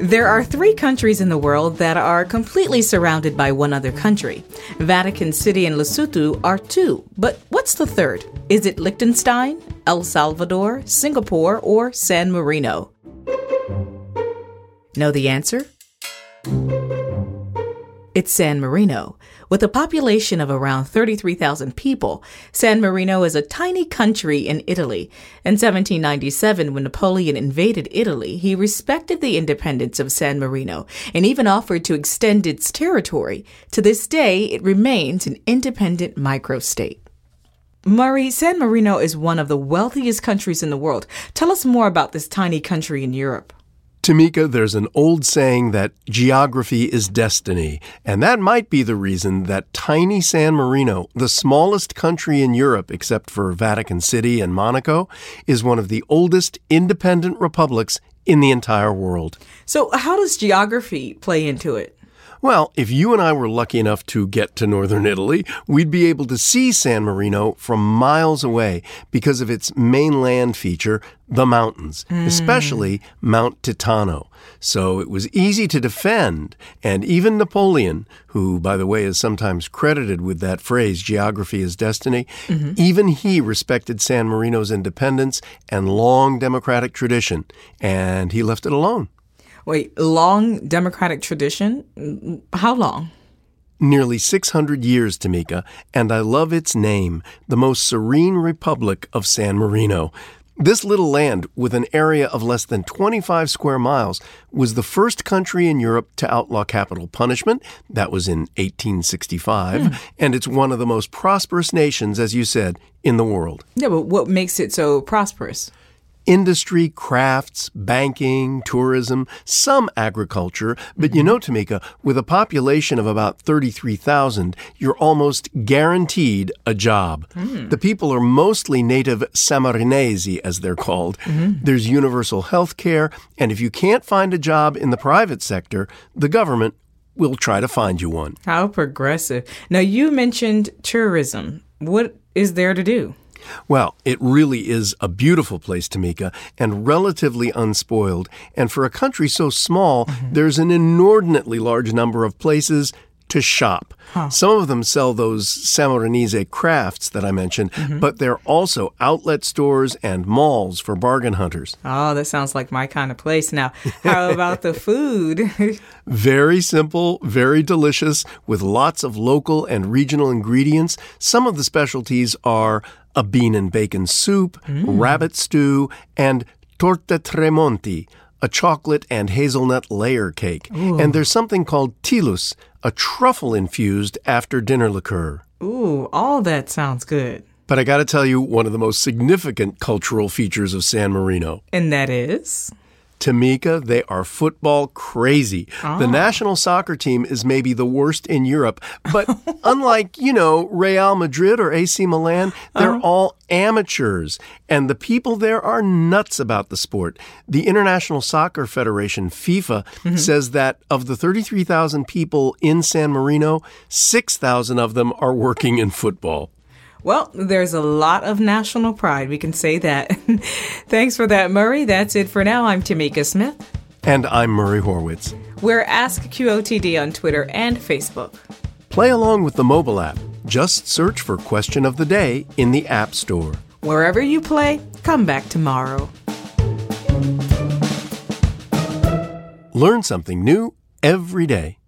There are three countries in the world that are completely surrounded by one other country. Vatican City and Lesotho are two, but what's the third? Is it Liechtenstein, El Salvador, Singapore, or San Marino? Know the answer? It's San Marino. With a population of around 33,000 people, San Marino is a tiny country in Italy. In 1797, when Napoleon invaded Italy, he respected the independence of San Marino and even offered to extend its territory. To this day, it remains an independent microstate. Murray, San Marino is one of the wealthiest countries in the world. Tell us more about this tiny country in Europe. Tamika, there's an old saying that geography is destiny, and that might be the reason that tiny San Marino, the smallest country in Europe except for Vatican City and Monaco, is one of the oldest independent republics in the entire world. So, how does geography play into it? Well, if you and I were lucky enough to get to northern Italy, we'd be able to see San Marino from miles away because of its mainland feature, the mountains, mm. especially Mount Titano. So it was easy to defend, and even Napoleon, who, by the way, is sometimes credited with that phrase, geography is destiny, mm-hmm. even he respected San Marino's independence and long democratic tradition, and he left it alone. Wait, long democratic tradition? How long? Nearly 600 years, Tamika, and I love its name, the most serene republic of San Marino. This little land, with an area of less than 25 square miles, was the first country in Europe to outlaw capital punishment. That was in 1865. Mm. And it's one of the most prosperous nations, as you said, in the world. Yeah, but what makes it so prosperous? Industry, crafts, banking, tourism, some agriculture. But you know, Tamika, with a population of about 33,000, you're almost guaranteed a job. Mm. The people are mostly native Sammarinese, as they're called. Mm-hmm. There's universal health care, and if you can't find a job in the private sector, the government will try to find you one. How progressive. Now, you mentioned tourism. What is there to do? Well, it really is a beautiful place, Tamika, and relatively unspoiled. And for a country so small, mm-hmm. there's an inordinately large number of places to shop. Huh. Some of them sell those Sammarinese crafts that I mentioned, mm-hmm. but they're also outlet stores and malls for bargain hunters. Oh, that sounds like my kind of place. Now, how about the food? very simple, very delicious, with lots of local and regional ingredients. Some of the specialties are a bean and bacon soup, mm. rabbit stew, and torta Tre Monti, a chocolate and hazelnut layer cake. Ooh. And there's something called tilus, a truffle infused after dinner liqueur. Ooh, all that sounds good. But I gotta tell you, one of the most significant cultural features of San Marino. And that is? Tamika, they are football crazy. Oh. The national soccer team is maybe the worst in Europe, but unlike, you know, Real Madrid or AC Milan, they're uh-huh. all amateurs, and the people there are nuts about the sport. The International Soccer Federation, FIFA, mm-hmm. says that of the 33,000 people in San Marino, 6,000 of them are working in football. Well, there's a lot of national pride. We can say that. Thanks for that, Murray. That's it for now. I'm Tamika Smith. And I'm Murray Horwitz. We're Ask QOTD on Twitter and Facebook. Play along with the mobile app. Just search for Question of the Day in the App Store. Wherever you play, come back tomorrow. Learn something new every day.